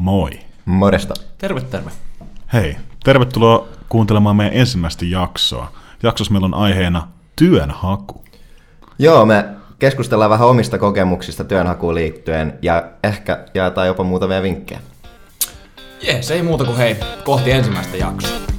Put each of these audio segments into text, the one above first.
Moi. Morjesta. Terve, terve. Hei, tervetuloa kuuntelemaan meidän ensimmäistä jaksoa. Jaksossa meillä on aiheena työnhaku. Joo, me keskustellaan vähän omista kokemuksista työnhakuun liittyen ja ehkä jaetaan jopa muutamia vinkkejä. Jees, ei muuta kuin hei, kohti ensimmäistä jaksoa.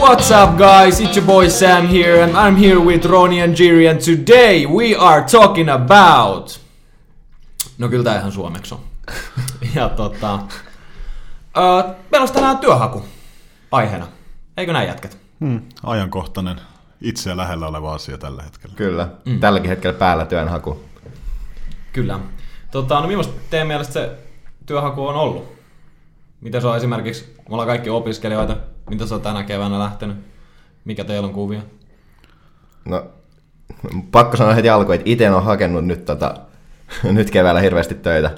What's up guys, it's your boy Sam here and I'm here with Ronnie and Jiri and today we are talking about... No kyllä tää ihan suomeksi on. ja tota... Uh, meillä olisi tänään työhaku aiheena. Eikö näin jätkät? Hmm, ajankohtainen, itseä lähellä oleva asia tällä hetkellä. Kyllä, mm. tälläkin hetkellä päällä työnhaku. Kyllä. Tota, no millaista teidän mielestä se työhaku on ollut? Miten se on esimerkiksi, me ollaan kaikki opiskelijoita, mitä se on tänä keväänä lähtenyt? Mikä teillä on kuvia? No, pakko sanoa heti alkuun, että itse on hakenut nyt, tota, nyt keväällä hirveästi töitä,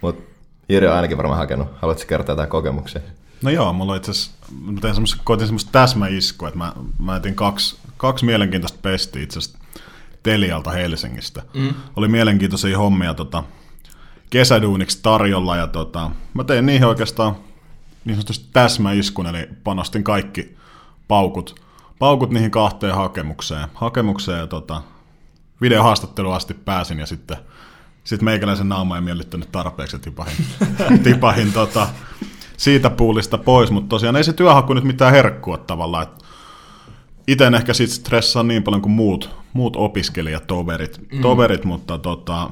mutta Jyri on ainakin varmaan hakenut. Haluatko kertoa jotain kokemuksia? No joo, mulla itse asiassa, mä tein semmoista, koitin semmoista täsmäiskua, että mä, mä etin kaksi, kaksi mielenkiintoista pestiä itse asiassa Telialta Helsingistä. Mm. Oli mielenkiintoisia hommia tota, kesäduuniksi tarjolla ja tota, mä tein niihin oikeastaan niin sanotusti täsmäiskun, eli panostin kaikki paukut, paukut niihin kahteen hakemukseen. Hakemukseen ja tota, videohaastattelu asti pääsin ja sitten sit meikäläisen naama ei miellyttänyt tarpeeksi, tipahin, tipahin tota, siitä puulista pois, mutta tosiaan ei se työhaku nyt mitään herkkua tavallaan. Itse ehkä siitä stressaa niin paljon kuin muut, muut opiskelijat, toverit, mm. toverit mutta, tota,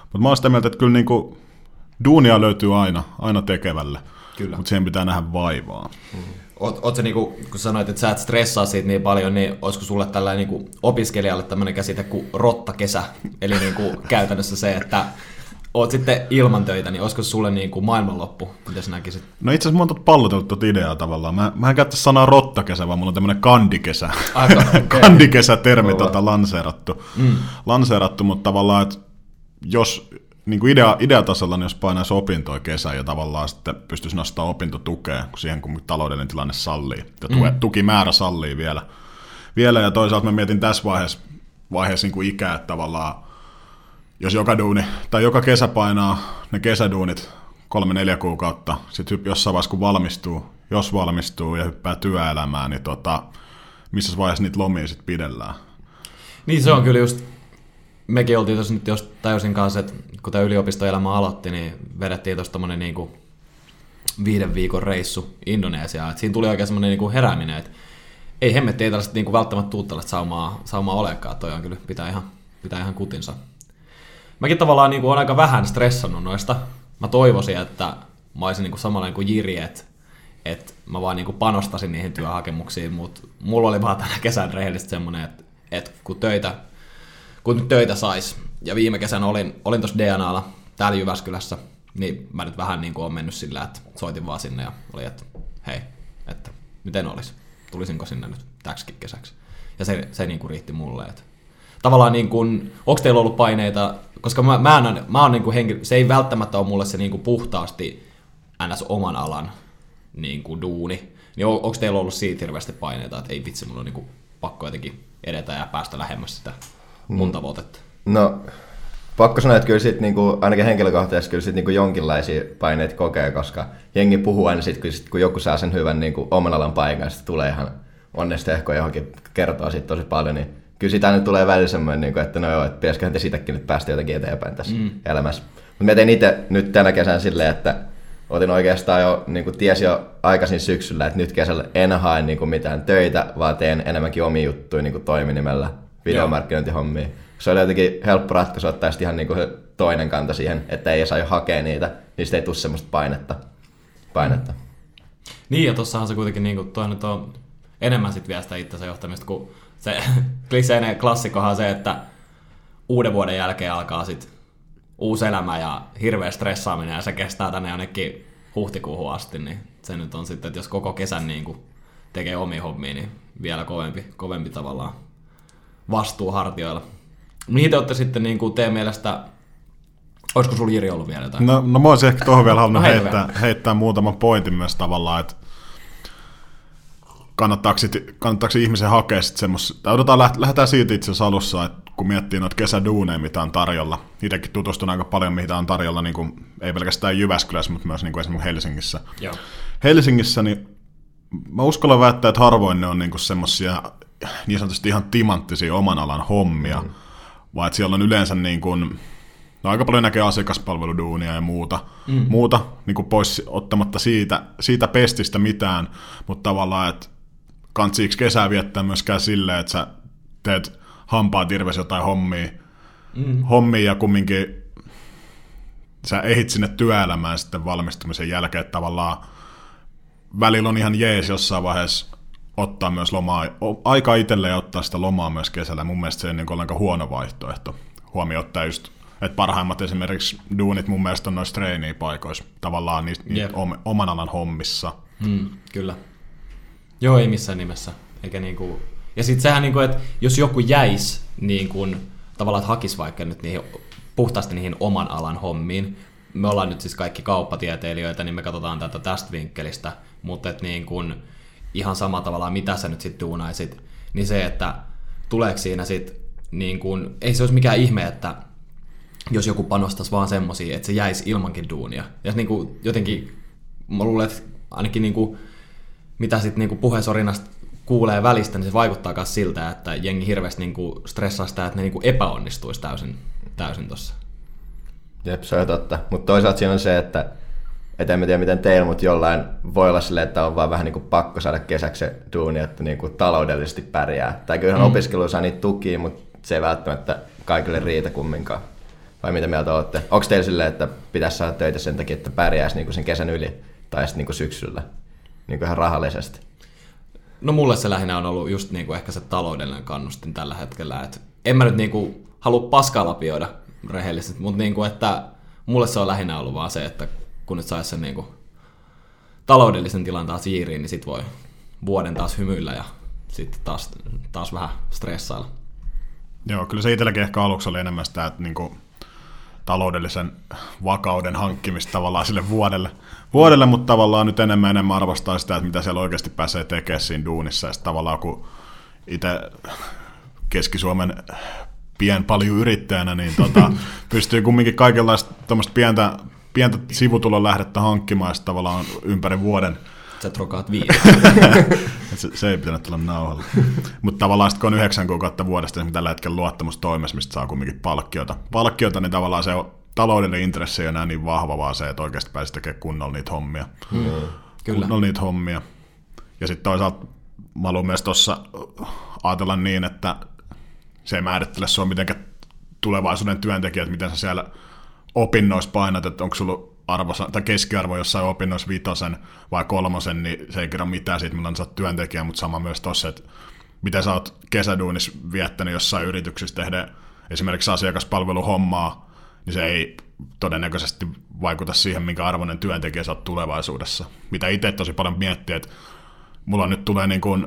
mutta mä oon sitä mieltä, että kyllä niinku, duunia löytyy aina, aina tekevälle. Kyllä. Mutta siihen pitää nähdä vaivaa. Mm-hmm. Oot, oot se niinku, kun sanoit, että sä et stressaa siitä niin paljon, niin olisiko sulle tällainen niinku opiskelijalle tämmöinen käsite kuin rottakesä? Eli niinku käytännössä se, että oot sitten ilman töitä, niin olisiko sulle niin kuin maailmanloppu? Miten sä näkisit? No itse asiassa mä oon pallotellut tuota ideaa tavallaan. Mä, mä en käyttäisi sanaa rottakesä, vaan mulla on tämmöinen kandikesä. Aika, okay. kandikesä-termi tota, lanseerattu. Mm. lanseerattu, mutta tavallaan, että jos niin kuin idea, ideatasolla, niin jos painaisi opintoja kesän ja tavallaan sitten pystyisi nostaa opintotukea siihen, kun taloudellinen tilanne sallii. Ja tuke, mm. tukimäärä sallii vielä. vielä. Ja toisaalta mä mietin tässä vaiheessa, vaiheessa niin kuin ikää, että tavallaan jos joka duuni, tai joka kesä painaa ne kesäduunit kolme-neljä kuukautta, sitten jossain vaiheessa kun valmistuu, jos valmistuu ja hyppää työelämään, niin tota, missä vaiheessa niitä lomia sitten pidellään. Niin se on kyllä just mekin oltiin tuossa nyt jos täysin kanssa, että kun tämä yliopistoelämä aloitti, niin vedettiin tuossa tommonen niinku viiden viikon reissu Indonesiaan. Siinä tuli oikein semmoinen niinku herääminen, että ei hemmetti, ei tällaista niinku välttämättä tuu tällaista saumaa, saumaa olekaan. Toi on kyllä, pitää ihan, pitää ihan kutinsa. Mäkin tavallaan niinku on aika vähän stressannut noista. Mä toivoisin, että mä olisin niinku samalla kuin Jiri, että et mä vaan niinku panostasin niihin työhakemuksiin, mutta mulla oli vaan tänä kesän rehellisesti semmoinen, että et kun töitä kun töitä sais. Ja viime kesänä olin, olin tuossa DNAlla täällä Jyväskylässä, niin mä nyt vähän niin kuin on mennyt sillä, että soitin vaan sinne ja oli, että hei, että miten olisi, tulisinko sinne nyt täksikin kesäksi. Ja se, se niin kuin riitti mulle, että tavallaan niin kuin, onko teillä ollut paineita, koska mä, mä, en, mä oon niin kuin henkilö, se ei välttämättä ole mulle se niin kuin puhtaasti ns. oman alan niin kuin duuni, niin on, onko teillä ollut siitä hirveästi paineita, että ei vitsi, mun on niin kuin pakko jotenkin edetä ja päästä lähemmäs sitä mun mm. tavoitetta? No, pakko sanoa, että kyllä sit niinku, ainakin henkilökohtaisesti kyllä sit niinku jonkinlaisia paineita kokee, koska jengi puhuu aina sit, kun, sit, kun joku saa sen hyvän niinku, oman alan paikan, sitten tulee ihan onnesta ehkä johonkin kertoa siitä tosi paljon, niin kyllä sitä nyt tulee välillä semmoinen, niin kuin, että no joo, että pitäisiköhän te siitäkin nyt päästä jotenkin eteenpäin tässä mm. elämässä. Mutta mä tein itse nyt tänä kesänä silleen, että otin oikeastaan jo, niin kuin tiesi jo aikaisin syksyllä, että nyt kesällä en hae niin kuin mitään töitä, vaan teen enemmänkin omia juttuja niin kuin toiminimellä videomarkkinointihommia. Se oli jotenkin helppo ratkaisu ottaa ihan niinku toinen kanta siihen, että ei saa jo hakea niitä, niin sitten ei tule semmoista painetta. painetta. Niin, ja tossahan se kuitenkin niinku, toi nyt on enemmän sit vielä sitä itsensä johtamista, kun se kliseinen klassikohan se, että uuden vuoden jälkeen alkaa sit uusi elämä ja hirveä stressaaminen ja se kestää tänne jonnekin huhtikuuhun asti, niin se nyt on sitten, että jos koko kesän niin tekee omia hommia, niin vielä kovempi, kovempi tavallaan vastuu hartioilla. Mihin te olette sitten niin kuin teidän mielestä, olisiko sulla Jiri ollut vielä jotain? No, no mä olisin ehkä tuohon vielä halunnut no, heittää, heittää muutaman pointin myös tavallaan, että kannattaako, sit, kannattaako ihmisen hakea sitten semmoista, odotetaan, lähdetään siitä itse asiassa alussa, että kun miettii noita kesäduuneja, mitä on tarjolla, itsekin tutustun aika paljon, mitä on tarjolla, niin kuin, ei pelkästään Jyväskylässä, mutta myös niin kuin esimerkiksi Helsingissä. Joo. Helsingissä, niin mä uskallan väittää, että harvoin ne on niin semmoisia niin sanotusti ihan timanttisia oman alan hommia, mm. Vaan että siellä on yleensä niin kuin, no aika paljon näkee asiakaspalveluduunia ja muuta, mm. muuta niin kuin pois ottamatta siitä, siitä pestistä mitään, mutta tavallaan, että kantsiiksi kesää viettää myöskään silleen, että sä teet hampaa tirves jotain hommia, mm. hommia ja kumminkin sä ehit sinne työelämään sitten valmistumisen jälkeen, että tavallaan välillä on ihan jees jossain vaiheessa ottaa myös lomaa, aika itselle ja ottaa sitä lomaa myös kesällä. Mun mielestä se ei niin ollenkaan huono vaihtoehto. Huomioon ottaa just, että parhaimmat esimerkiksi duunit mun mielestä on noissa treenipaikoissa, tavallaan niistä, yep. oman alan hommissa. Mm, kyllä. Joo, ei missään nimessä. Eikä niinku... Ja sitten sehän, niinku, että jos joku jäisi niin kuin, tavallaan, että hakisi vaikka nyt niihin, puhtaasti niihin oman alan hommiin, me ollaan nyt siis kaikki kauppatieteilijöitä, niin me katsotaan tätä tästä vinkkelistä, mutta että niin kuin, ihan sama tavalla, mitä sä nyt sitten duunaisit, niin se, että tuleeko siinä sitten, niin kuin, ei se olisi mikään ihme, että jos joku panostaisi vaan semmosia, että se jäisi ilmankin duunia. Ja niin kuin, jotenkin, mä luulen, että ainakin niin kuin, mitä sitten niin puheesorinasta kuulee välistä, niin se vaikuttaa myös siltä, että jengi hirveästi niin kuin stressaa sitä, että ne niin kuin epäonnistuisi täysin, täysin. Jep, se on totta. Mutta toisaalta siinä on se, että et en tiedä miten teillä, mutta jollain voi olla silleen, että on vaan vähän niin kuin pakko saada kesäksi se duuni, että niin kuin taloudellisesti pärjää. Tai kyllähän mm. opiskelu saa niitä tukia, mutta se ei välttämättä kaikille riitä kumminkaan. Vai mitä mieltä olette? Onko teillä silleen, että pitäisi saada töitä sen takia, että pärjäisi niin kuin sen kesän yli tai sitten niin kuin syksyllä niin kuin ihan rahallisesti? No mulle se lähinnä on ollut just niin kuin ehkä se taloudellinen kannustin tällä hetkellä. Et en mä nyt niin kuin halua paskalapioida rehellisesti, mutta niin kuin, että mulle se on lähinnä ollut vaan se, että kun nyt saisi sen niin kuin taloudellisen tilan taas jiiriin, niin sit voi vuoden taas hymyillä ja sitten taas, taas vähän stressailla. Joo, kyllä se itselläkin ehkä aluksi oli enemmän sitä, että niin kuin taloudellisen vakauden hankkimista tavallaan sille vuodelle, vuodelle, mutta tavallaan nyt enemmän enemmän arvostaa sitä, että mitä siellä oikeasti pääsee tekemään siinä duunissa. Ja tavallaan kun itse Keski-Suomen pien paljon yrittäjänä, niin tota, pystyy kumminkin kaikenlaista pientä, pientä sivutulon lähdettä hankkimaan tavallaan ympäri vuoden. Sä trokaat viisi. se, se, ei pitänyt tulla nauhalla. Mutta tavallaan sitten kun on yhdeksän kuukautta vuodesta, niin tällä hetkellä luottamustoimessa, mistä saa kumminkin palkkiota. Palkkiota, niin tavallaan se on, taloudellinen intressi ei enää niin vahva, vaan se, että oikeasti pääsisi tekemään kunnolla niitä hommia. Mm. Kyllä. Kunnolla niitä hommia. Ja sitten toisaalta mä haluan myös tuossa ajatella niin, että se ei määrittele sua mitenkään tulevaisuuden työntekijät, miten sä siellä opinnoissa painat, että onko sulla arvo, tai keskiarvo jossain opinnoissa vitosen vai kolmosen, niin se ei kerro mitään siitä, milloin sä oot työntekijä, mutta sama myös tossa, että miten sä oot kesäduunis viettänyt jossain yrityksissä tehdä esimerkiksi asiakaspalveluhommaa, niin se ei todennäköisesti vaikuta siihen, minkä arvoinen työntekijä sä oot tulevaisuudessa. Mitä itse tosi paljon miettii, että mulla nyt tulee niin kuin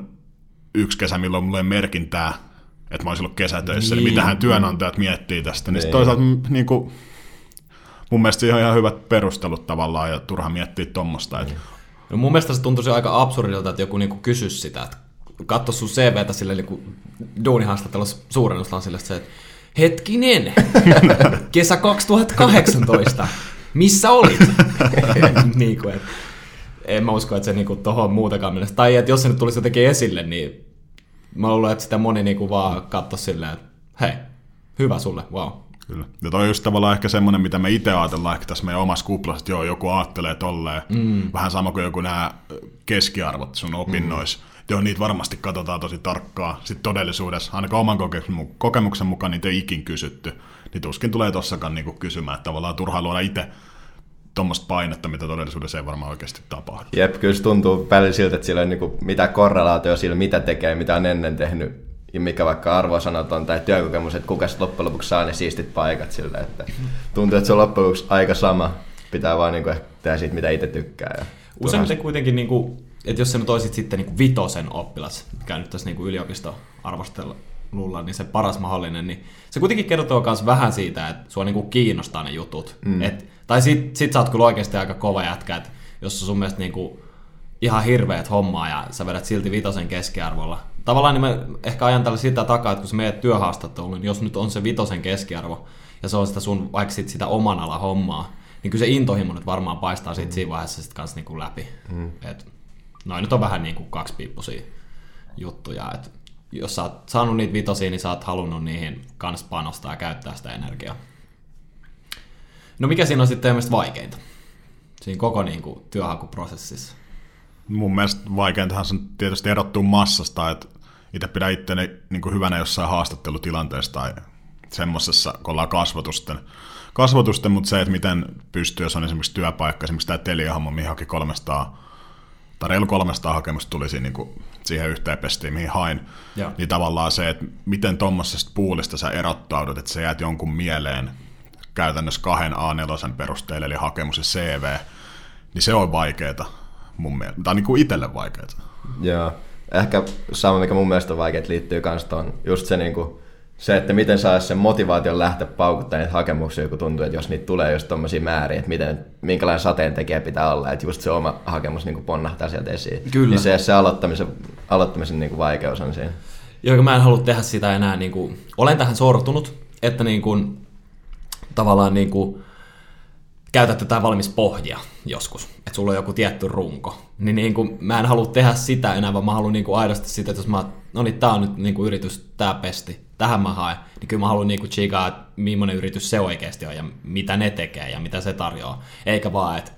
yksi kesä, milloin mulla ei merkintää, että mä olisin ollut kesätöissä, niin, niin mitähän työnantajat miettii tästä. Niin, niin. toisaalta niin kuin, mun mielestä siihen on ihan hyvät perustelut tavallaan ja turha miettiä tuommoista. Että... No mun mielestä se tuntuisi aika absurdilta, että joku niinku kysyisi sitä, että katso sun CVtä sille niinku duunihaastattelussa suurennustaan sille, että se, että hetkinen, kesä 2018, missä olit? niin kuin, että en mä usko, että se niinku tohon muutakaan mennessä. Tai että jos se nyt tulisi jotenkin esille, niin mä luulen, että sitä moni niinku vaan katso silleen, että hei, hyvä sulle, wow. Kyllä. Ja toi on just tavallaan ehkä semmoinen, mitä me itse ajatellaan ehkä tässä meidän omassa kuplassa, että joo, joku ajattelee tolleen. Mm. Vähän sama kuin joku nämä keskiarvot sun opinnoissa. Mm. Joo, niitä varmasti katsotaan tosi tarkkaa. Sitten todellisuudessa, ainakaan oman kokemuksen mukaan niitä ei ikin kysytty. Niin tuskin tulee tossakaan niinku kysymään, että tavallaan turhaa luoda itse tuommoista painetta, mitä todellisuudessa ei varmaan oikeasti tapahdu. Jep, kyllä se tuntuu välillä siltä, että sillä on niinku mitä korrelaatio sillä, mitä tekee, mitä on ennen tehnyt ja mikä vaikka arvosanat on tai työkokemus, että kuka loppujen lopuksi saa ne siistit paikat sillä, että tuntuu, että se on loppujen lopuksi aika sama. Pitää vaan niin kuin tehdä siitä, mitä itse tykkää. Ja Useimmiten kuitenkin, niin kuin, että jos sä nyt olisit sitten niin kuin vitosen oppilas, käynyt tässä niin yliopisto-arvostelulla, niin se paras mahdollinen, niin se kuitenkin kertoo myös vähän siitä, että sua niin kuin kiinnostaa ne jutut. Mm. Et, tai sit, sit sä oot kyllä oikeasti aika kova jätkä, että jos sun mielestä niin kuin ihan hirveät hommaa ja sä vedät silti vitosen keskiarvolla. Tavallaan niin mä ehkä ajan tällä sitä takaa, että kun sä meet työhaastatteluun, niin jos nyt on se vitosen keskiarvo ja se on sitä sun vaikka sit sitä oman ala hommaa, niin kyllä se intohimo nyt varmaan paistaa siitä siinä vaiheessa sit kans niinku läpi. Mm. Et, noin nyt on vähän niinku kaksipiippusia juttuja, että jos sä oot saanut niitä vitosia, niin sä oot halunnut niihin kans panostaa ja käyttää sitä energiaa. No mikä siinä on sitten mielestä vaikeinta? Siinä koko niin kuin, työhakuprosessissa. Mun mielestä vaikeintahan on tietysti erottuu massasta, että itse pidän itteni niin kuin hyvänä jossain haastattelutilanteessa tai semmoisessa, kun ollaan kasvatusten, kasvatusten, mutta se, että miten pystyy, jos on esimerkiksi työpaikka, esimerkiksi tämä Telia-homma, mihin haki 300 tai reilu 300 hakemusta tuli siinä, niin kuin siihen yhteen pestiin, mihin hain, ja. niin tavallaan se, että miten tuommoisesta puulista sä erottaudut, että sä jäät jonkun mieleen käytännössä kahden A4 perusteella, eli hakemus ja CV, niin se on vaikeaa mun mielestä, tai niin kuin itselle vaikeaa. Joo, ehkä sama, mikä mun mielestä on vaikeaa, liittyy myös tuon just se niin kuin se, että miten saa sen motivaation lähteä paukuttaa niitä hakemuksia, kun tuntuu, että jos niitä tulee just tommosia määriä, että miten, minkälainen sateen tekijä pitää olla, että just se oma hakemus niin ponnahtaa sieltä esiin. Kyllä. Niin se, se aloittamisen, aloittamisen niin kuin vaikeus on siinä. Joo, mä en halua tehdä sitä enää, niin kuin, olen tähän sortunut, että niin kuin, tavallaan niin kuin, käytät tätä valmis pohjia joskus, että sulla on joku tietty runko, niin, niin kuin, mä en halua tehdä sitä enää, vaan mä haluan niin kuin aidosti sitä, että jos mä, no niin, tää on nyt niin kuin yritys, tää pesti, tähän mä haen, niin kyllä mä haluan niinku chigaa, että millainen yritys se oikeasti on ja mitä ne tekee ja mitä se tarjoaa. Eikä vaan, että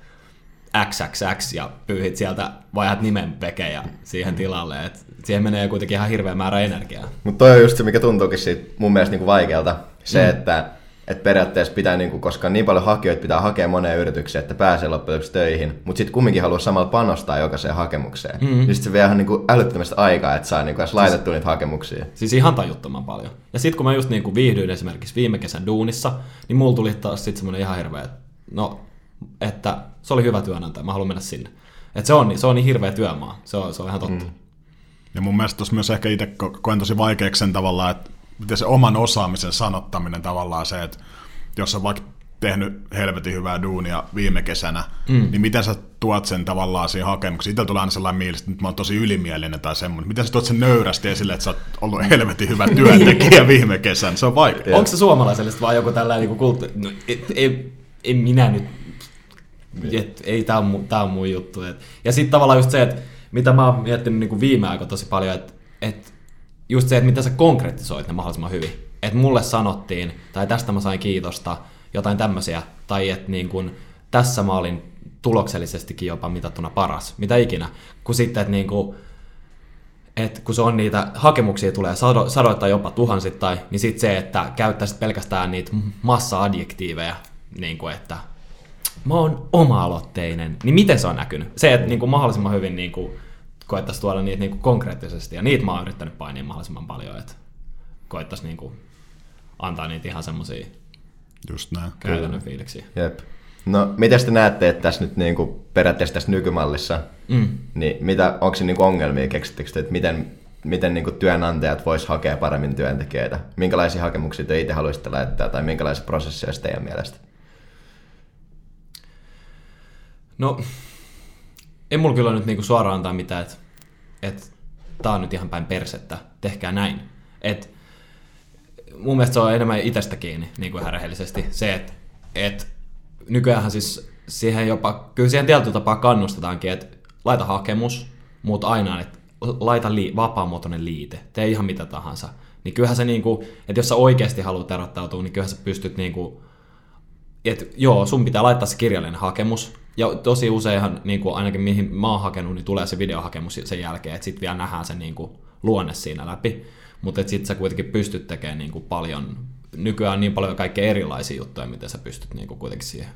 XXX ja pyyhit sieltä, vajat nimen pekejä siihen tilalle. Et siihen menee kuitenkin ihan hirveä määrä energiaa. Mutta toi on just se, mikä tuntuukin siitä mun mielestä niinku vaikealta. Se, mm. että että periaatteessa pitää, niin kuin, koska niin paljon hakijoita pitää hakea moneen yritykseen, että pääsee loppujen töihin, mutta sitten kumminkin haluaa samalla panostaa jokaiseen hakemukseen. Mm-hmm. Niin sitten se vie ihan niin kuin älyttömästi aikaa, että saa niin kuin, edes siis, laitettua niitä hakemuksia. Siis ihan tajuttoman paljon. Ja sitten kun mä just niin kuin viihdyin esimerkiksi viime kesän duunissa, niin mulla tuli taas sitten semmoinen ihan hirveä, että no, että se oli hyvä työnantaja, mä haluan mennä sinne. Että se on, se on niin hirveä työmaa, se on, se on ihan totta. Mm. Ja mun mielestä tuossa myös ehkä itse koen tosi vaikeaksi sen tavallaan, että miten se oman osaamisen sanottaminen tavallaan se, että jos on vaikka tehnyt helvetin hyvää duunia viime kesänä, mm. niin miten sä tuot sen tavallaan siihen hakemuksiin? Itsellä tulee aina sellainen mieli, että nyt mä oon tosi ylimielinen tai semmoinen. Miten sä tuot sen nöyrästi esille, että sä oot ollut helvetin hyvä työntekijä viime kesänä? Se on vaikea. Onko se suomalaiselle vaan joku tällainen niin kulttuuri? No, ei, ei, ei, minä nyt, et, ei tää on, tää on mun juttu. Et. Ja sitten tavallaan just se, että mitä mä oon miettinyt niin kuin viime aikoina tosi paljon, että et just se, että miten sä konkretisoit ne mahdollisimman hyvin. Että mulle sanottiin, tai tästä mä sain kiitosta, jotain tämmöisiä, tai että niin kun, tässä mä olin tuloksellisestikin jopa mitattuna paras, mitä ikinä. Kun sitten, että niin kun, että kun se on niitä hakemuksia tulee sado, sadoittain jopa tuhansittain, niin sitten se, että käyttäisit pelkästään niitä massa-adjektiiveja, niin kuin että mä oon oma-aloitteinen, niin miten se on näkynyt? Se, että niin kuin mahdollisimman hyvin niin kuin koettaisiin tuoda niitä niin kuin konkreettisesti, ja niitä mä oon yrittänyt painia mahdollisimman paljon, että koettaisiin niin kuin antaa niitä ihan semmoisia Just näin. käytännön fiiliksiä. Jep. No, miten te näette, että tässä nyt niin kuin, periaatteessa tässä nykymallissa, mm. niin mitä, onko se niin kuin ongelmia, keksittekö te, että miten, miten niin kuin työnantajat vois hakea paremmin työntekijöitä? Minkälaisia hakemuksia te itse haluaisitte laittaa tai minkälaisia prosesseja teidän mielestä? No, ei mulla kyllä nyt niinku suoraan antaa mitään, että et, tää on nyt ihan päin persettä, tehkää näin. Et, mun mielestä se on enemmän itsestä kiinni, niin kuin rehellisesti. Se, että et, nykyään siis siihen jopa, kyllä siihen tietyllä tapaa kannustetaankin, että laita hakemus, mutta aina, että laita li, vapaamuotoinen liite, tee ihan mitä tahansa. Niin kyllähän se, niinku, että jos sä oikeasti haluat erottautua, niin kyllähän sä pystyt niinku, että joo, sun pitää laittaa se kirjallinen hakemus, ja tosi useinhan, niin kuin ainakin mihin mä oon hakenut, niin tulee se videohakemus sen jälkeen, että sitten vielä nähdään se niin kuin, luonne siinä läpi. Mutta sitten sä kuitenkin pystyt tekemään niin kuin, paljon, nykyään niin paljon kaikkea erilaisia juttuja, miten sä pystyt niin kuin, kuitenkin siihen.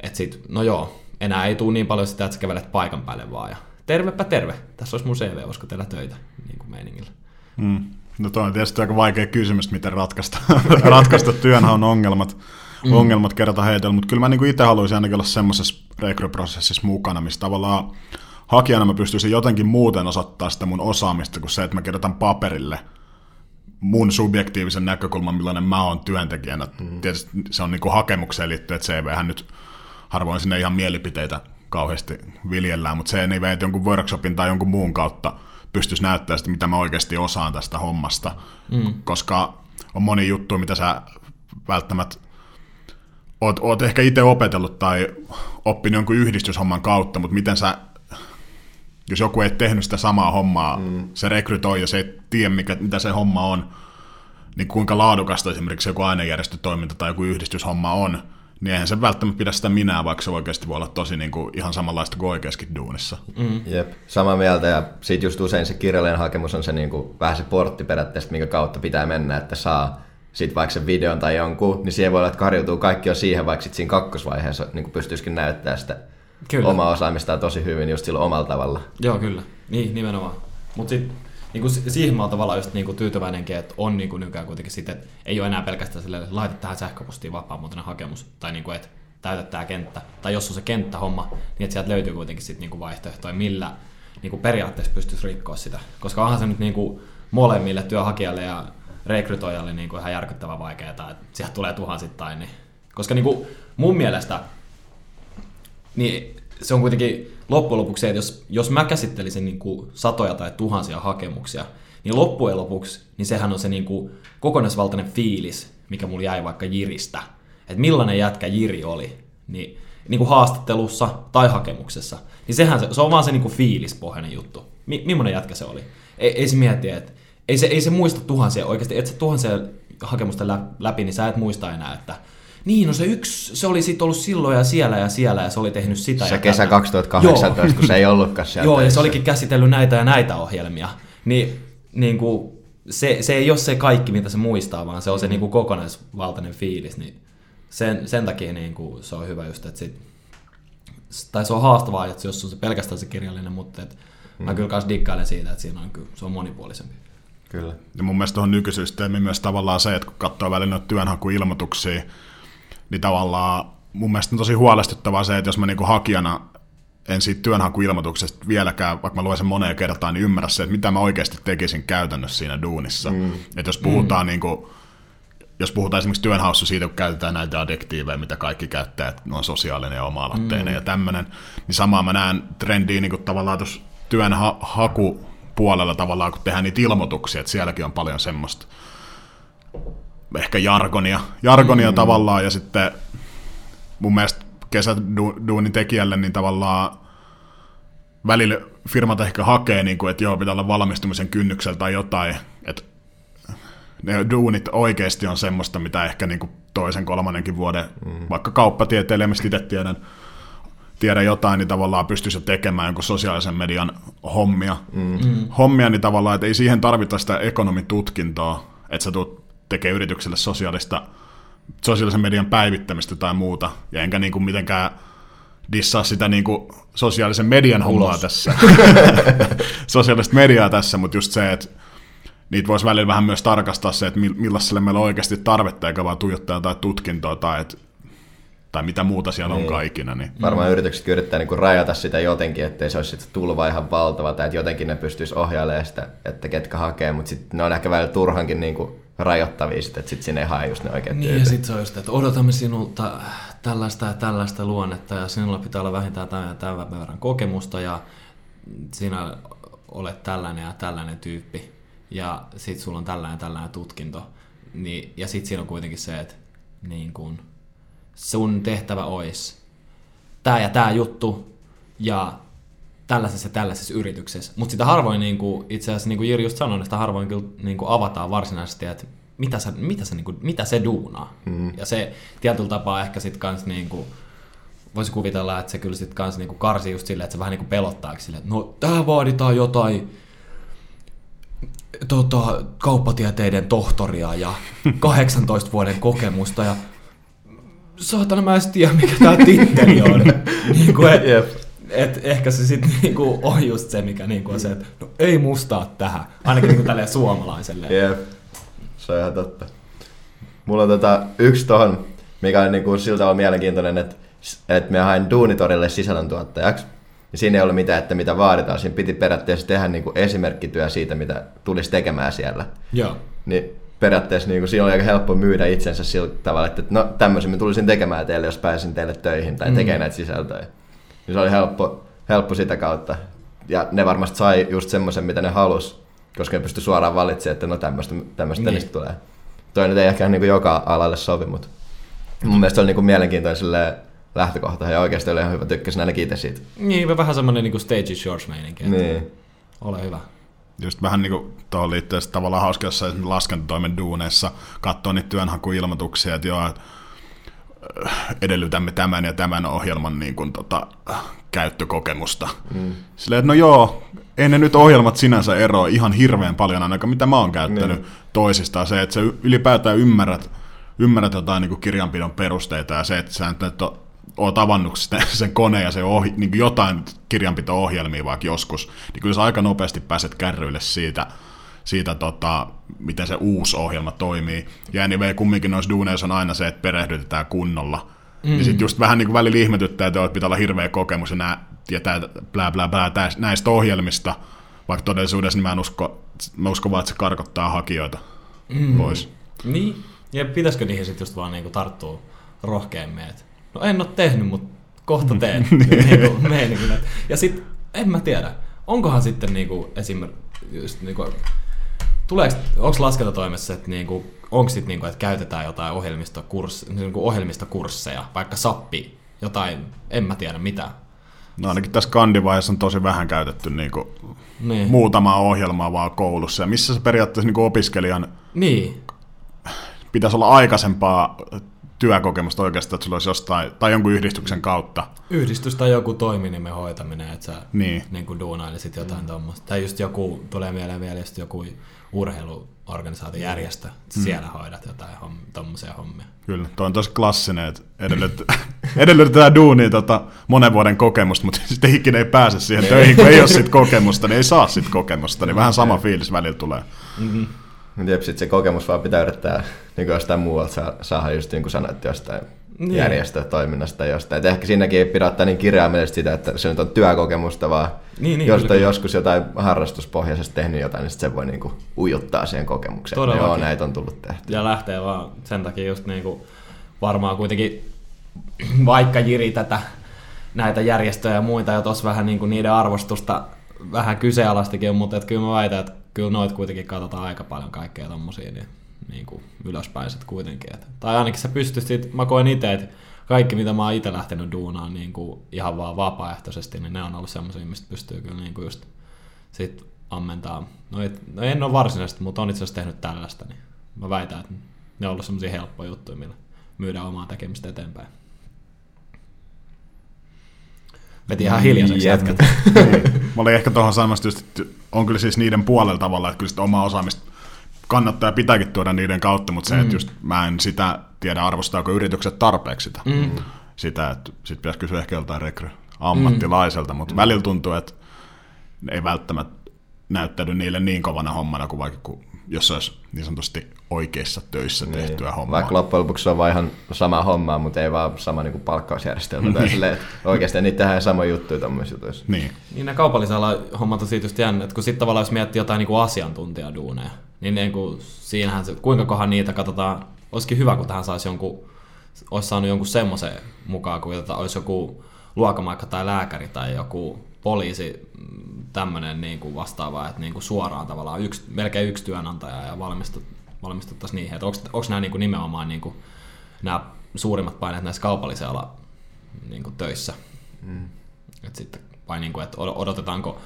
Että sit, no joo, enää ei tule niin paljon sitä, että sä kävelet paikan päälle vaan. Ja tervepä terve, tässä olisi mun CV, olisiko teillä töitä, niin kuin meiningillä. Mm. No toi on tietysti aika vaikea kysymys, miten ratkaista, ratkaista työnhaun ongelmat mm. ongelmat kerta heitellä, mutta kyllä mä niin itse haluaisin ainakin olla semmoisessa rekryprosessissa mukana, missä tavallaan hakijana mä pystyisin jotenkin muuten osoittaa sitä mun osaamista kuin se, että mä kirjoitan paperille mun subjektiivisen näkökulman, millainen mä oon työntekijänä. Mm. Tietysti se on niin kuin hakemukseen liittyen, että CVhän nyt harvoin sinne ihan mielipiteitä kauheasti viljellään, mutta se ei että jonkun workshopin tai jonkun muun kautta pystyisi näyttämään sitä, mitä mä oikeasti osaan tästä hommasta, mm. koska on moni juttu, mitä sä välttämättä oot, oot ehkä itse opetellut tai oppinut jonkun yhdistyshomman kautta, mutta miten sä, jos joku ei tehnyt sitä samaa hommaa, mm. se rekrytoi ja se ei tiedä, mikä, mitä se homma on, niin kuinka laadukasta esimerkiksi joku ainejärjestötoiminta tai joku yhdistyshomma on, niin eihän se välttämättä pidä sitä minää, vaikka se oikeasti voi olla tosi niin kuin, ihan samanlaista kuin oikeaskin duunissa. Mm. Jep, samaa mieltä ja siitä just usein se kirjallinen hakemus on se niin kuin, vähän se portti periaatteessa, minkä kautta pitää mennä, että saa sit vaikka sen videon tai jonkun, niin siihen voi olla, että karjutuu kaikki jo siihen, vaikka sit siinä kakkosvaiheessa niin pystyisikin näyttää sitä kyllä. omaa osaamistaan tosi hyvin just sillä omalla tavalla. Joo, kyllä. Niin, nimenomaan. Mutta sitten niin kuin siihen mä oon tavallaan just niin kuin tyytyväinenkin, että on niin kuin nykyään kuitenkin sitten, että ei ole enää pelkästään että laita tähän sähköpostiin vapaamuotoinen hakemus, tai niin kuin, että täytä tämä kenttä, tai jos on se kenttähomma, niin että sieltä löytyy kuitenkin sitten niin kuin vaihtoehtoja, millä niin kuin periaatteessa pystyisi rikkoa sitä. Koska onhan se nyt niin kuin molemmille työnhakijalle ja rekrytoijalle niin kuin ihan järkyttävän vaikeaa, että sieltä tulee tuhansittain. Niin. Koska niin kuin mun mielestä niin se on kuitenkin loppujen lopuksi se, että jos, jos mä käsittelisin niin kuin satoja tai tuhansia hakemuksia, niin loppujen lopuksi niin sehän on se niin kuin kokonaisvaltainen fiilis, mikä mulla jäi vaikka Jiristä. Että millainen jätkä Jiri oli, niin, niin kuin haastattelussa tai hakemuksessa. Niin sehän se, se on vaan se niin kuin fiilispohjainen juttu. Mi, millainen jätkä se oli. Ei, ei se mieti, että ei se, ei se muista tuhansia oikeasti, että se tuhansia hakemusta läpi, niin sä et muista enää, että niin, no se yksi, se oli sitten ollut silloin ja siellä ja siellä ja se oli tehnyt sitä Se ja kesä tätä. 2018, Joo. kun se ei ollutkaan siellä. Joo, ja se olikin käsitellyt näitä ja näitä ohjelmia. Niin, niin kuin, se, se ei ole se kaikki, mitä se muistaa, vaan se on se niin kuin kokonaisvaltainen fiilis. Niin sen, sen takia niin kuin, se on hyvä just, että sit, tai se on haastavaa, että jos on se pelkästään se kirjallinen, mutta et, mm. mä kyllä kanssa dikkailen siitä, että siinä on, kyllä, se on monipuolisempi. Kyllä. Ja mun mielestä tuohon nykysysteemiin myös tavallaan se, että kun katsoo välillä noita työnhakuilmoituksia, niin tavallaan mun mielestä on tosi huolestuttavaa se, että jos mä niinku hakijana en siitä työnhakuilmoituksesta vieläkään, vaikka mä luen sen moneen kertaan, niin ymmärrä se, että mitä mä oikeasti tekisin käytännössä siinä duunissa. Mm. Että jos puhutaan mm. niin kuin, jos puhutaan esimerkiksi työnhaussa siitä, kun käytetään näitä adjektiiveja, mitä kaikki käyttää, että ne on sosiaalinen ja oma-aloitteinen mm. ja tämmöinen, niin samaa mä näen trendiä niin kuin tavallaan tuossa työnhakupuolella tavallaan, kun tehdään niitä ilmoituksia, että sielläkin on paljon semmoista ehkä jargonia, jargonia mm. tavallaan, ja sitten mun mielestä kesäduunin tekijälle niin tavallaan välillä firmat ehkä hakee, niin kuin, että joo, pitää olla valmistumisen kynnyksellä tai jotain, että ne duunit oikeasti on semmoista, mitä ehkä niin kuin toisen, kolmannenkin vuoden, mm. vaikka kauppatieteilijä, mistä itse tiedän, tiedä jotain, niin tavallaan pystyisi tekemään jonkun sosiaalisen median hommia. Mm. Hommia, niin tavallaan, että ei siihen tarvita sitä ekonomitutkintoa, että sä tulet tekee yritykselle sosiaalista, sosiaalisen median päivittämistä tai muuta, ja enkä niin kuin mitenkään dissaa sitä niin kuin sosiaalisen median hommaa tässä, sosiaalista mediaa tässä, mutta just se, että niitä voisi välillä vähän myös tarkastaa se, että millaiselle meillä on oikeasti tarvetta, eikä vaan tuijottaa tai tutkintoa tai, et, tai mitä muuta siellä niin. on ikinä. Niin. Varmaan mm. yritykset yrittää niin kuin rajata sitä jotenkin, ettei se olisi sit tulva ihan valtava, tai että jotenkin ne pystyisi ohjailemaan sitä, että ketkä hakee, mutta sitten ne on ehkä välillä turhankin niin kuin rajoittavia sitten, että sitten sinne ei hae just ne oikeat Niin, tyypit. ja sitten se on just, että odotamme sinulta tällaista ja tällaista luonnetta, ja sinulla pitää olla vähintään tämän ja tämän verran kokemusta, ja sinä olet tällainen ja tällainen tyyppi, ja sitten sulla on tällainen ja tällainen tutkinto. Niin, ja sitten siinä on kuitenkin se, että niin kun sun tehtävä olisi tämä ja tämä juttu, ja tällaisessa ja tällaisessa yrityksessä. Mutta sitä harvoin niin kuin, itse asiassa, niin kuin Jiri just sanoi, sitä harvoin kyllä niin kuin avataan varsinaisesti, että mitä, sä, mitä, sä, niin kuin, mitä se duunaa. Mm. Ja se tietyllä tapaa ehkä sitten kans niin kuin, voisi kuvitella, että se kyllä sitten kans niin kuin karsii just silleen, että se vähän niin kuin pelottaa silleen, että no tää vaaditaan jotain tota, kauppatieteiden tohtoria ja 18 vuoden kokemusta ja saatana mä en tiedä mikä tää titteli on. niin kuin, et, yep et ehkä se sitten niinku on just se, mikä niinku on se, että no ei mustaa tähän, ainakin niinku tälleen suomalaiselle. Jep, se on ihan totta. Mulla on tota yksi tohon, mikä on niinku siltä on mielenkiintoinen, että että me hain Duunitorille sisällöntuottajaksi. Ja siinä ei ollut mitään, että mitä vaaditaan. Siinä piti periaatteessa tehdä niinku esimerkkityö siitä, mitä tulisi tekemään siellä. Joo. Niin periaatteessa niin kuin, siinä oli aika helppo myydä itsensä sillä tavalla, että no tämmöisen mä tulisin tekemään teille, jos pääsin teille töihin tai tekemään mm. näitä sisältöjä. niin se oli helppo, helppo sitä kautta. Ja ne varmasti sai just semmoisen, mitä ne halus, koska ne pystyi suoraan valitsemaan, että no tämmöistä, tämmöistä Niin. tulee. Toi nyt ei ehkä niin kuin joka alalle sovi, mutta mun mielestä se oli niin kuin mielenkiintoinen silleen lähtökohta ja oikeasti oli ihan hyvä, tykkäsin ainakin itse siitä. Niin, vähän semmoinen niin stage is yours meininki. Niin. Ole hyvä. Just vähän niin kuin tuohon liittyen tavallaan hauska esimerkiksi laskentatoimen duuneissa katsoa niitä työnhakuilmoituksia, että joo, äh, edellytämme tämän ja tämän ohjelman niin kuin, tota, käyttökokemusta. Mm. Silleen, että no joo, ei ne nyt ohjelmat sinänsä eroa ihan hirveän paljon ainakaan, mitä mä oon käyttänyt Niin. toisistaan. Se, että sä ylipäätään ymmärrät, ymmärrät jotain niin kuin kirjanpidon perusteita ja se, että sä nyt et oo- oot avannut sitä, sen koneen ja se ohi, niin kuin jotain kirjanpito-ohjelmia vaikka joskus, niin kyllä sä aika nopeasti pääset kärryille siitä, siitä tota, miten se uusi ohjelma toimii. Ja anyway, kumminkin noissa duuneissa on aina se, että perehdytetään kunnolla. Mm. Niin sitten just vähän niin kuin välillä ihmetyttää, että pitää olla hirveä kokemus ja nää, tietää blää blää blää täs- näistä ohjelmista, vaikka todellisuudessa niin mä en usko, mä uskon vaan, että se karkottaa hakijoita mm. pois. Niin. Ja pitäisikö niihin sitten just vaan niinku tarttua rohkeammin, että no en ole tehnyt, mutta kohta teen. niinku, meininkin, että- ja sitten, en mä tiedä, onkohan sitten niinku esimerkiksi just niinku, tuleeko, onko laskentatoimessa, että niinku, onko sitten niinku, että käytetään jotain ohjelmistokurs, niinku ohjelmistokursseja, vaikka sappi, jotain, en mä tiedä mitä. No ainakin tässä kandivaiheessa on tosi vähän käytetty niin kuin Niin. muutamaa ohjelmaa vaan koulussa. Ja missä se periaatteessa niin kuin opiskelijan niin. pitäisi olla aikaisempaa työkokemusta oikeastaan, että sulla olisi jostain, tai jonkun yhdistyksen kautta. Yhdistys tai joku toiminimen hoitaminen, että sä Niin. niin kuin duunailisit jotain mm. tuommoista. Tai just joku, tulee mieleen vielä just joku urheiluorganisaatio, järjestö, että siellä hoidat jotain homm, tommosia hommia. Kyllä, tuo on tosi klassinen, että edellyt, edellytetään duunia tota monen vuoden kokemusta, mutta sitten ikinä ei pääse siihen töihin, kun ei ole sit kokemusta, niin ei saa sit kokemusta, niin vähän sama fiilis välillä tulee. Mutta jep, sit se kokemus vaan pitää yrittää niin jostain muualta saa, saada just niin kuin sanoit jostain Niin. järjestötoiminnasta tai jostain. Et ehkä siinäkin ei pidä ottaa niin kirjaimellisesti sitä, että se nyt on työkokemusta, vaan Niin, niin, jos on joskus jotain harrastuspohjaisesti tehnyt jotain, niin se voi niin kuin ujuttaa siihen kokemukseen. Todellakin. Joo, näitä on tullut tehty. Ja lähtee vaan sen takia just niinku varmaan kuitenkin, vaikka Jiri tätä näitä järjestöjä ja muita ja tuossa vähän niinku niiden arvostusta vähän kyseenalaistikin on, mutta et kyllä mä väitän, että kyllä noit kuitenkin katsotaan aika paljon kaikkea tommosia niin, niinku ylöspäin sit kuitenkin. Et, tai ainakin sä pystyt sit, mä koen itse, että kaikki mitä mä oon itse lähtenyt duunaan niin kuin ihan vaan vapaaehtoisesti, niin ne on ollut semmoisia, mistä pystyy kyllä niin kuin just sit ammentaa. No, et, no en ole varsinaisesti, mutta on itse asiassa tehnyt tällaista, niin mä väitän, että ne on ollut semmoisia helppoja juttuja, millä myydään omaa tekemistä eteenpäin. Veti ihan hiljaiseksi Jep. jätkät. Mä olin ehkä tuohon sanomassa että on kyllä siis niiden puolella tavalla, että kyllä sitä omaa osaamista kannattaa ja pitääkin tuoda niiden kautta, mutta se, mm. että just mä en sitä tiedä arvostaako yritykset tarpeeksi sitä. Mm. Sitä, että sit pitäisi kysyä ehkä joltain rekry ammattilaiselta, mutta mm. välillä tuntuu, että ei välttämättä näyttäydy niille niin kovana hommana kuin vaikka kun, jos se olisi niin sanotusti oikeissa töissä tehtyä hommaa. Niin. Vaikka loppujen lopuksi se on vaan ihan sama homma, mutta ei vaan sama niin kuin palkkausjärjestelmä. tai silleen, että oikeasti niitä tehdään samoja juttuja tommosissa jutuissa. Niin. Niin nämä kaupallisella hommat on siitä just jännä, että kun sitten tavallaan jos miettii jotain niin kuin asiantuntijaduuneja, niin, niin kuin, siinähän se, kuinka kohan niitä katsotaan, olisikin hyvä, kun tähän saisi jonkun, olisi saanut jonkun semmoisen mukaan, kun olisi joku luokamaikka tai lääkäri tai joku poliisi, tämmöinen niin kuin vastaava, että niin kuin suoraan tavallaan yksi, melkein yksi työnantaja ja valmistut, valmistuttaisiin niihin, että onko nämä niin kuin nimenomaan niin kuin, nämä suurimmat paineet näissä kaupallisella niin kuin töissä. Et sitten, vai niin kuin, että od- odotetaanko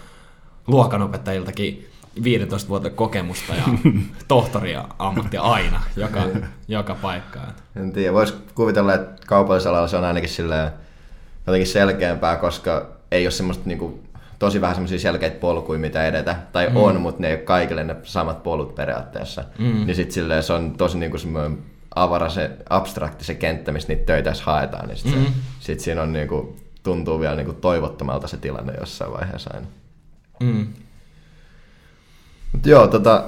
luokanopettajiltakin 15 vuotta kokemusta ja tohtoria ammattia aina, joka, joka paikkaan. En tiedä, voisi kuvitella, että kaupallisalalla se on ainakin silleen jotenkin selkeämpää, koska ei ole semmoista niinku, tosi vähän semmoisia selkeitä polkuja, mitä edetä. Tai mm. on, mutta ne ei ole kaikille ne samat polut periaatteessa. Mm. Niin sitten silleen se on tosi niinku semmoinen avara se abstrakti se kenttä, missä niitä töitä haetaan. Niin sitten mm. sit siinä on niinku, tuntuu vielä niinku toivottomalta se tilanne jossain vaiheessa aina. Mm. Mut joo, tota,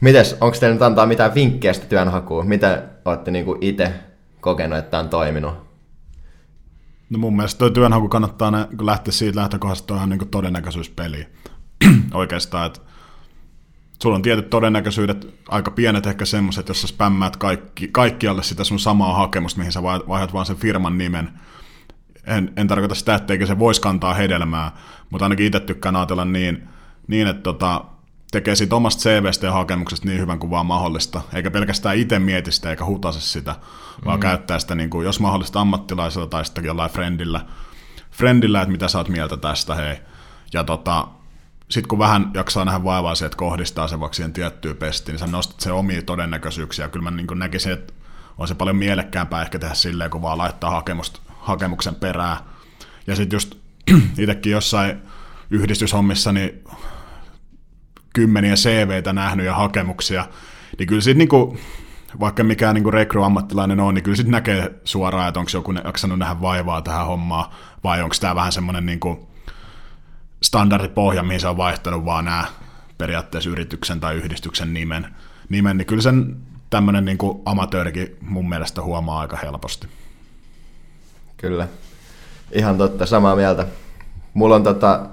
mites, onko teillä nyt antaa mitään vinkkejä sitä työnhakuun? Mitä olette niinku itse kokenut, että on toiminut? No mun mielestä toi työnhaku kannattaa ne, kun lähteä siitä lähtökohdasta, että on niin todennäköisyyspeli. Oikeastaan, että sulla on tietyt todennäköisyydet, aika pienet ehkä semmoiset, jos sä spämmäät kaikki, kaikkialle sitä sun samaa hakemusta, mihin sä vai- vaihdat vaan sen firman nimen, en, en tarkoita sitä, etteikö se voisi kantaa hedelmää, mutta ainakin itse tykkään ajatella niin, niin että tota, tekee siitä omasta CVstä ja hakemuksesta niin hyvän kuin vaan mahdollista, eikä pelkästään itse mieti sitä eikä hutase sitä, vaan mm. käyttää sitä, niin kuin, jos mahdollista ammattilaisella tai sitten jollain friendillä, friendillä, että mitä sä oot mieltä tästä, hei. Ja tota, sitten kun vähän jaksaa nähdä vaivaa siihen, että kohdistaa sen vaikka siihen tiettyyn pestiin, niin sä nostat se omia todennäköisyyksiä. Kyllä mä niin näkisin, että on se paljon mielekkäämpää ehkä tehdä silleen, kun vaan laittaa hakemusta, hakemuksen perää. Ja sitten just itsekin jossain yhdistyshommissa, niin kymmeniä CVtä nähnyt ja hakemuksia, niin kyllä sitten niinku, vaikka mikään niinku rekry-ammattilainen on, niin kyllä sitten näkee suoraan, että onko joku jaksanut nähdä vaivaa tähän hommaan, vai onko tämä vähän semmoinen niinku standardipohja, mihin se on vaihtanut vaan nämä periaatteessa yrityksen tai yhdistyksen nimen, nimen niin kyllä sen tämmöinen niinku amatöörikin mun mielestä huomaa aika helposti. Kyllä. Ihan totta, samaa mieltä. Mulla on tota,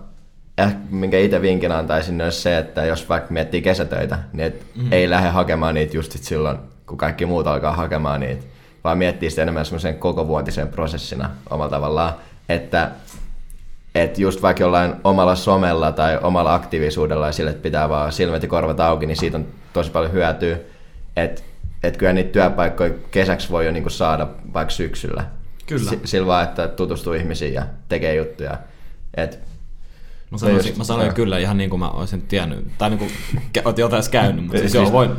ehkä minkä itse vinkin antaisin, olisi se, että jos vaikka miettii kesätöitä, niin et mm. ei lähde hakemaan niitä just silloin, kun kaikki muut alkaa hakemaan niitä, vaan miettii sitä enemmän semmoisen kokovuotisen prosessina omalla tavallaan, että että just vaikka jollain omalla somella tai omalla aktiivisuudella ja sille, että pitää vaan silmät ja korvat auki, niin siitä on tosi paljon hyötyä. Että et kyllä niitä työpaikkoja kesäksi voi jo niinku saada vaikka syksyllä. Kyllä. S- sillä vaan, että tutustuu ihmisiin ja tekee juttuja. Et Mä sanoin, just, mä sanoin kyllä ihan niin kuin mä olisin tiennyt, tai niin kuin oot jotain käynyt, mutta siis joo, voin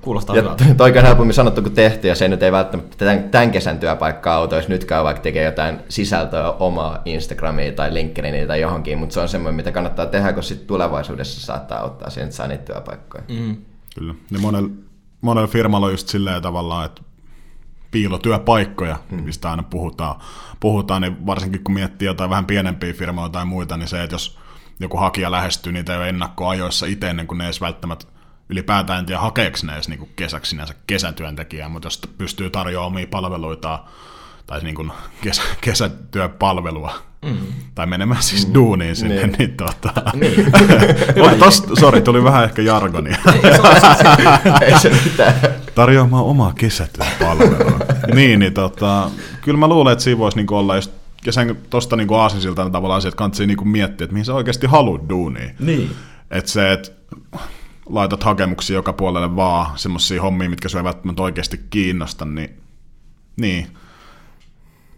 kuulostaa ja hyvältä. Toi on helpommin sanottu kuin tehty, ja se nyt ei välttämättä tämän, tämän kesän työpaikkaa autoisi nytkään, vaikka tekee jotain sisältöä omaa Instagramiin tai LinkedIniin tai johonkin, mutta se on semmoinen, mitä kannattaa tehdä, kun sitten tulevaisuudessa saattaa auttaa siihen, että saa niitä työpaikkoja. Mm. Kyllä. Ja monella, monella firmalla on just silleen tavallaan, että piilotyöpaikkoja, hmm. mistä aina puhutaan, puhutaan, niin varsinkin kun miettii jotain vähän pienempiä firmoja tai muita, niin se, että jos joku hakija lähestyy niitä jo ennakkoajoissa itse ennen kuin ne edes välttämättä ylipäätään en tiedä hakeeko ne edes niin kesäksi sinänsä kesätyöntekijää, mutta jos pystyy tarjoamaan omia palveluita tai niin kuin kesä, kesätyöpalvelua, mm. tai menemään siis mm. duuniin sinne, niin, niin tuota... Niin. Tos, sorry, tuli vähän ehkä jargonia. Ei se mitään. Tarjoamaan omaa kesätyöpalvelua. niin, niin tota, kyllä mä luulen, että siinä voisi niin olla just ja sen tuosta niin aasinsiltana tavallaan se, että kannattaa niin miettiä, että mihin sä oikeasti haluat duunia. Niin. Että se, että laitat hakemuksia joka puolelle vaan semmoisia hommia, mitkä sua ei välttämättä oikeasti kiinnosta, niin, niin.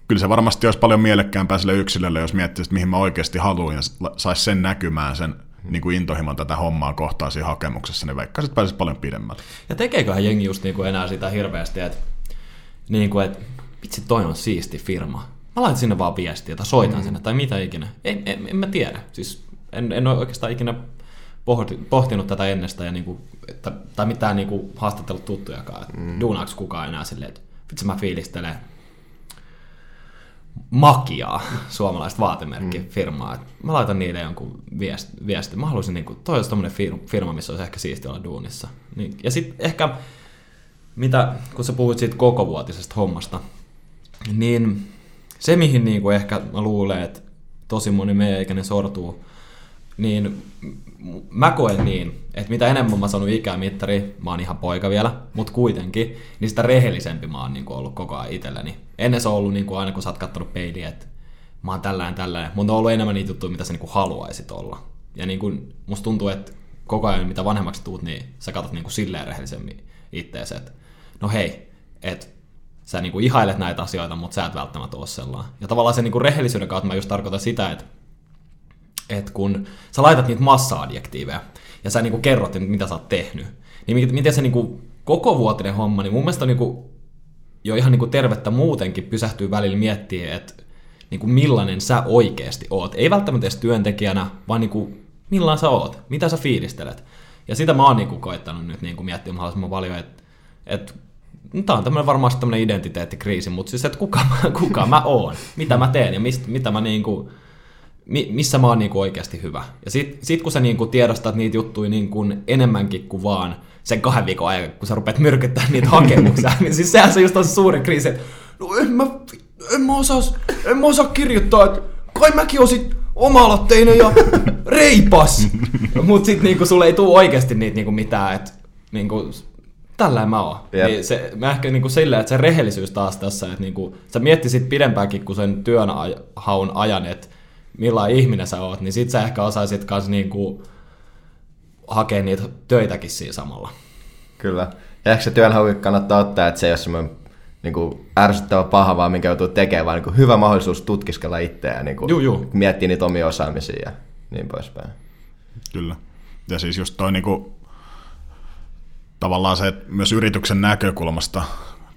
Kyllä se varmasti olisi paljon mielekkäämpää sille yksilölle, jos miettisit, mihin mä oikeasti haluan ja saisi sen näkymään sen niin kuin intohimon tätä hommaa kohtaa siinä hakemuksessa, niin vaikka sitten pääsisi paljon pidemmälle. Ja tekeeköhän jengi just niin kuin enää sitä hirveästi, että, niin kuin, että vitsi toi on siisti firma Mä laitan sinne vaan viestiä tai soitan mm. sinne tai mitä ikinä. En, en, en mä tiedä. Siis en, en ole oikeastaan ikinä pohti, pohtinut tätä ennestä ja niinku, että, tai mitään niinku haastatellut tuttujakaan. Mm. Duunaako kukaan enää silleen, että vitsi mä fiilistelen makiaa, suomalaista vaatemerkkifirmaa. Mm. Mä laitan niille jonkun viesti. viesti. Mä haluaisin, niin kuin, toi olisi firma, missä olisi ehkä siisti olla duunissa. Niin, ja sitten ehkä, mitä, kun sä puhuit siitä kokovuotisesta hommasta, niin se, mihin niin kuin ehkä mä luulen, että tosi moni meidän ikäinen sortuu, niin mä koen niin, että mitä enemmän mä sanon ikämittari, mä oon ihan poika vielä, mutta kuitenkin, niin sitä rehellisempi mä oon niin kuin ollut koko ajan itselleni. Ennen se on ollut niin kuin aina, kun sä oot kattonut peiliä, että mä oon tällään tällään, mutta on ollut enemmän niitä juttuja, mitä sä niin kuin haluaisit olla. Ja niin kuin, musta tuntuu, että koko ajan mitä vanhemmaksi tuut, niin sä katsot niin kuin silleen rehellisemmin ittees, että no hei, että sä niinku ihailet näitä asioita, mutta sä et välttämättä ole sellainen. Ja tavallaan sen niinku rehellisyyden kautta mä just tarkoitan sitä, että, että kun sä laitat niitä massa-adjektiiveja ja sä niinku kerrot, mitä sä oot tehnyt, niin miten se niinku koko vuotinen homma, niin mun mielestä on niinku jo ihan niinku tervettä muutenkin pysähtyy välillä miettiä, että niinku millainen sä oikeasti oot. Ei välttämättä edes työntekijänä, vaan niinku millainen sä oot, mitä sä fiilistelet. Ja sitä mä oon niinku koittanut nyt niinku miettiä mahdollisimman paljon, että, että Tämä on tämmöinen varmasti tämmöinen identiteettikriisi, mutta siis, että kuka, kuka mä oon, mitä mä teen ja mist, mitä mä niinku, missä mä oon niinku oikeasti hyvä. Ja sit, sit kun sä niinku tiedostat niitä juttuja niinku enemmänkin kuin vaan sen kahden viikon ajan, kun sä rupeat myrkyttämään niitä hakemuksia, niin siis sehän se just on se suuri kriisi, että no en mä, en mä, osaa, en mä osaa kirjoittaa, että kai mäkin osin oma-aloitteinen ja reipas. Mut sit niinku sulle ei tule oikeasti niitä niinku mitään, että niinku tällä mä oon. Jep. Niin se, mä ehkä niinku silleen, että se rehellisyys taas tässä, että niinku, sä miettisit pidempäänkin kuin sen työnhaun ajan, että millainen ihminen sä oot, niin sit sä ehkä osaisit kans niinku hakea niitä töitäkin siinä samalla. Kyllä. Ja ehkä se työnhaukin kannattaa ottaa, että se ei ole semmoinen niin kuin ärsyttävä paha, vaan minkä joutuu tekemään, vaan niin kuin hyvä mahdollisuus tutkiskella itseään, niin kuin Juu, juu. miettiä niitä omia osaamisia ja niin poispäin. Kyllä. Ja siis just toi niinku, tavallaan se, että myös yrityksen näkökulmasta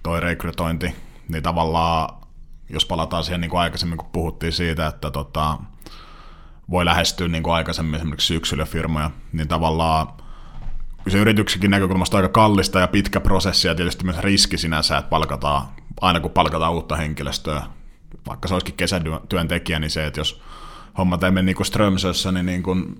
toi rekrytointi, niin tavallaan, jos palataan siihen niin kuin aikaisemmin, kun puhuttiin siitä, että tota, voi lähestyä niin kuin aikaisemmin esimerkiksi yksilöfirmoja, niin tavallaan se yrityksenkin näkökulmasta aika kallista ja pitkä prosessi ja tietysti myös riski sinänsä, että palkataan, aina kun palkataan uutta henkilöstöä, vaikka se olisikin kesätyöntekijä, niin se, että jos homma ei mene niin kuin Strömsössä, niin, niin kuin,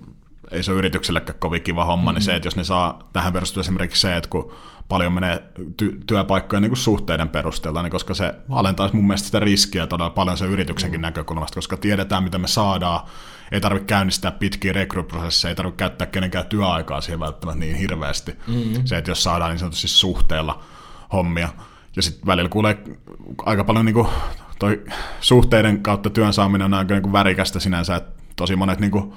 ei se ole yrityksellekään kovin kiva homma, mm-hmm. niin se, että jos ne saa, tähän perustuu esimerkiksi se, että kun paljon menee ty- työpaikkoja niin kuin suhteiden perusteella, niin koska se alentaisi mun mielestä sitä riskiä todella paljon sen yrityksenkin mm-hmm. näkökulmasta, koska tiedetään, mitä me saadaan, ei tarvitse käynnistää pitkiä rekryprosesseja, ei tarvitse käyttää kenenkään työaikaa siihen välttämättä niin hirveästi. Mm-hmm. Se, että jos saadaan niin sanotusti suhteella hommia, ja sitten välillä kuulee aika paljon niin kuin toi suhteiden kautta työn saaminen on aika niin kuin värikästä sinänsä, että tosi monet niin kuin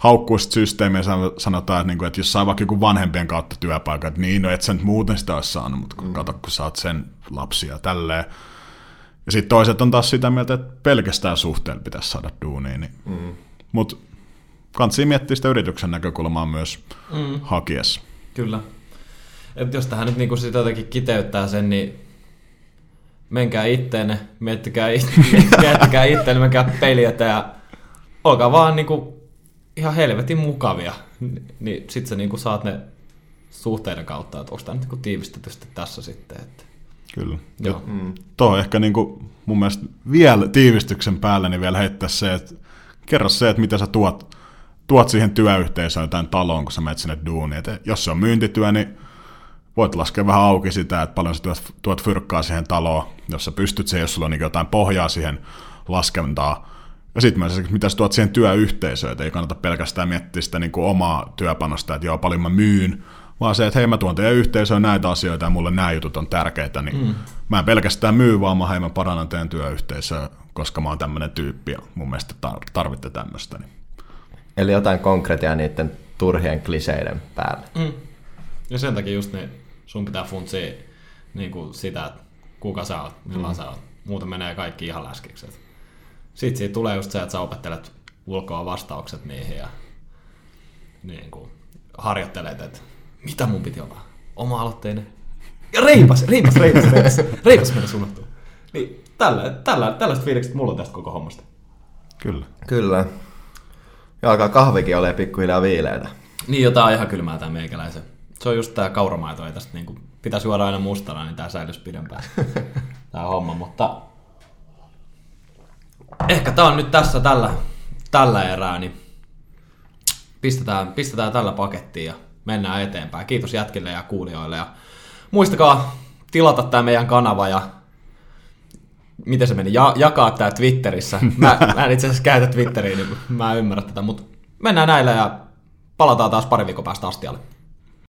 haukkuista systeemiä sanotaan, että, niin kuin, että jos saa vaikka joku vanhempien kautta työpaikan, että niin, no et sä nyt muuten sitä olisi saanut, mutta kun mm. kato, kun sä oot sen lapsia tälleen. Ja sitten toiset on taas sitä mieltä, että pelkästään suhteella pitäisi saada duunia. Niin. Mm. Mutta kannattaa miettiä sitä yrityksen näkökulmaa myös mm. hakiessa. Kyllä. Et jos tähän nyt niinku sitä jotenkin kiteyttää sen, niin menkää itteenne, miettikää, it- miettikää itteenne, menkää peliä ja olkaa vaan niinku ihan helvetin mukavia. Niin sit sä niinku saat ne suhteiden kautta, että onko tämä nyt niinku tiivistetysti tässä sitten. Että... Kyllä. Joo. Mm. Tuo ehkä niinku mun mielestä vielä tiivistyksen päällä niin vielä heittää se, että kerro se, että mitä sä tuot, tuot siihen työyhteisöön jotain taloon, kun sä menet sinne duuniin. Et jos se on myyntityö, niin voit laskea vähän auki sitä, että paljon sä tuot, tuot fyrkkaa siihen taloon, jos sä pystyt siihen, jos sulla on niin jotain pohjaa siihen laskentaa. Ja sitten myös, mitä sä tuot siihen työyhteisöön, että ei kannata pelkästään miettiä sitä niin kuin omaa työpanosta, että joo, paljon mä myyn, vaan se, että hei mä tuon teidän yhteisöön näitä asioita ja mulle nämä jutut on tärkeitä, niin mm. mä en pelkästään myy, vaan mä, hei mä parannan teidän työyhteisöä, koska mä oon tämmöinen tyyppi ja mun mielestä tarvitte tämmöistä. Niin. Eli jotain konkretiaa niiden turhien kliseiden päälle. Mm. Ja sen takia just niin sun pitää funtsia niin kuin sitä, että kuka sä oot, millainen mm. sä oot. Muuten menee kaikki ihan läskiksi. Sitten siitä tulee just se, että sä opettelet ulkoa vastaukset niihin ja niin kuin harjoittelet, että mitä mun piti olla? Oma-aloitteinen. Ja reipas, reipas, reipas, reipas, reipas mennä suunnattua. Niin tällä, tällä, tällaiset fiilikset mulla on tästä koko hommasta. Kyllä. Kyllä. Ja alkaa kahvikin ole pikkuhiljaa viileitä. Niin, jotain on ihan kylmää tämä meikäläisen. Se on just tää kauramaito, ei tästä niinku, pitäisi juoda aina mustana, niin tää säilyisi pidempään. tää homma, mutta ehkä tää on nyt tässä tällä, tällä erää, niin pistetään, pistetään tällä pakettiin ja mennään eteenpäin. Kiitos jätkille ja kuulijoille ja muistakaa tilata tämä meidän kanava ja miten se meni, ja, jakaa tämä Twitterissä. Mä, mä en itse asiassa käytä Twitteriä, niin mä en ymmärrä tätä, mutta mennään näillä ja palataan taas pari viikon päästä astialle.